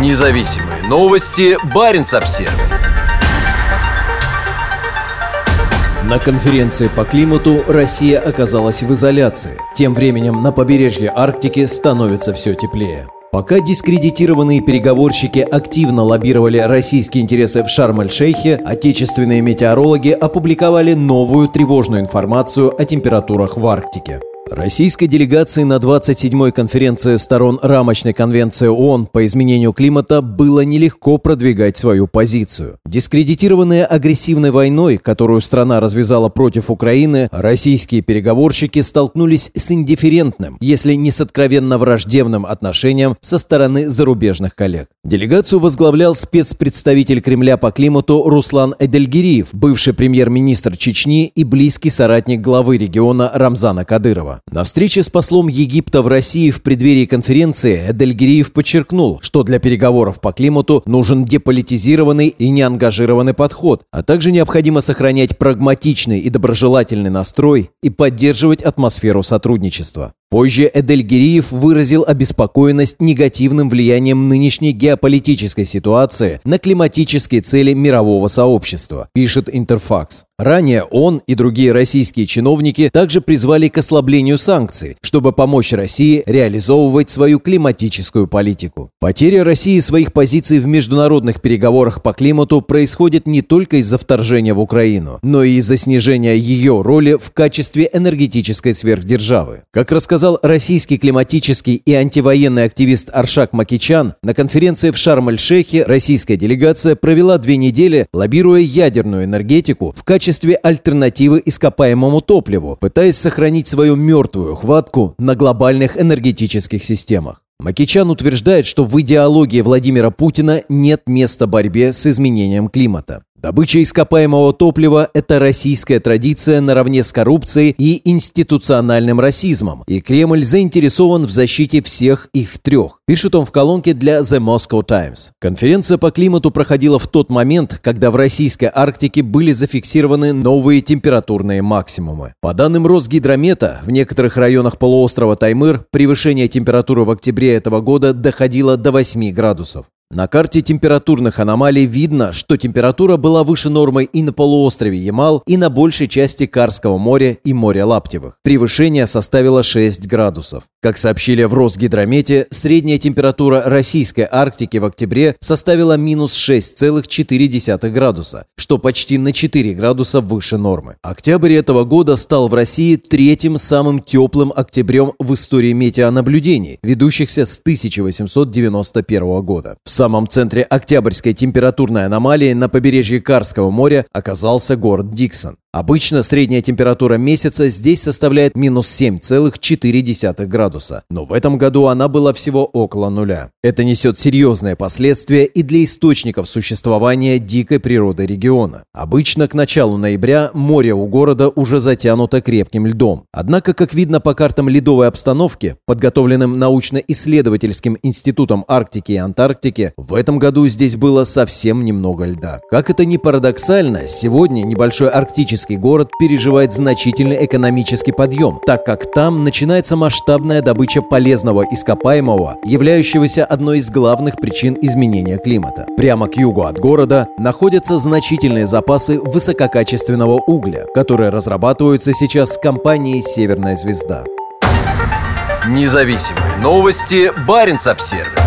Независимые новости. Барин обсерва На конференции по климату Россия оказалась в изоляции. Тем временем на побережье Арктики становится все теплее. Пока дискредитированные переговорщики активно лоббировали российские интересы в Шарм-эль-Шейхе, отечественные метеорологи опубликовали новую тревожную информацию о температурах в Арктике. Российской делегации на 27-й конференции сторон рамочной конвенции ООН по изменению климата было нелегко продвигать свою позицию. Дискредитированные агрессивной войной, которую страна развязала против Украины, российские переговорщики столкнулись с индифферентным, если не с откровенно враждебным отношением со стороны зарубежных коллег. Делегацию возглавлял спецпредставитель Кремля по климату Руслан Эдельгириев, бывший премьер-министр Чечни и близкий соратник главы региона Рамзана Кадырова. На встрече с послом Египта в России в преддверии конференции Эдельгириев подчеркнул, что для переговоров по климату нужен деполитизированный и неангажированный подход, а также необходимо сохранять прагматичный и доброжелательный настрой и поддерживать атмосферу сотрудничества. Позже Эдель Гириев выразил обеспокоенность негативным влиянием нынешней геополитической ситуации на климатические цели мирового сообщества, пишет Интерфакс. Ранее он и другие российские чиновники также призвали к ослаблению санкций, чтобы помочь России реализовывать свою климатическую политику. Потеря России своих позиций в международных переговорах по климату происходит не только из-за вторжения в Украину, но и из-за снижения ее роли в качестве энергетической сверхдержавы. Как рассказал сказал российский климатический и антивоенный активист Аршак Макичан, на конференции в Шарм-эль-Шейхе российская делегация провела две недели, лоббируя ядерную энергетику в качестве альтернативы ископаемому топливу, пытаясь сохранить свою мертвую хватку на глобальных энергетических системах. Макичан утверждает, что в идеологии Владимира Путина нет места борьбе с изменением климата. Добыча ископаемого топлива – это российская традиция наравне с коррупцией и институциональным расизмом, и Кремль заинтересован в защите всех их трех, пишет он в колонке для The Moscow Times. Конференция по климату проходила в тот момент, когда в российской Арктике были зафиксированы новые температурные максимумы. По данным Росгидромета, в некоторых районах полуострова Таймыр превышение температуры в октябре этого года доходило до 8 градусов. На карте температурных аномалий видно, что температура была выше нормы и на полуострове Ямал, и на большей части Карского моря и моря Лаптевых. Превышение составило 6 градусов. Как сообщили в Росгидромете, средняя температура российской Арктики в октябре составила минус 6,4 градуса, что почти на 4 градуса выше нормы. Октябрь этого года стал в России третьим самым теплым октябрем в истории метеонаблюдений, ведущихся с 1891 года. Самом центре октябрьской температурной аномалии на побережье Карского моря оказался город Диксон. Обычно средняя температура месяца здесь составляет минус 7,4 градуса, но в этом году она была всего около нуля. Это несет серьезные последствия и для источников существования дикой природы региона. Обычно к началу ноября море у города уже затянуто крепким льдом. Однако, как видно по картам ледовой обстановки, подготовленным научно-исследовательским институтом Арктики и Антарктики, в этом году здесь было совсем немного льда. Как это ни парадоксально, сегодня небольшой арктический Кировский город переживает значительный экономический подъем, так как там начинается масштабная добыча полезного ископаемого, являющегося одной из главных причин изменения климата. Прямо к югу от города находятся значительные запасы высококачественного угля, которые разрабатываются сейчас компанией «Северная звезда». Независимые новости. Барин обсервис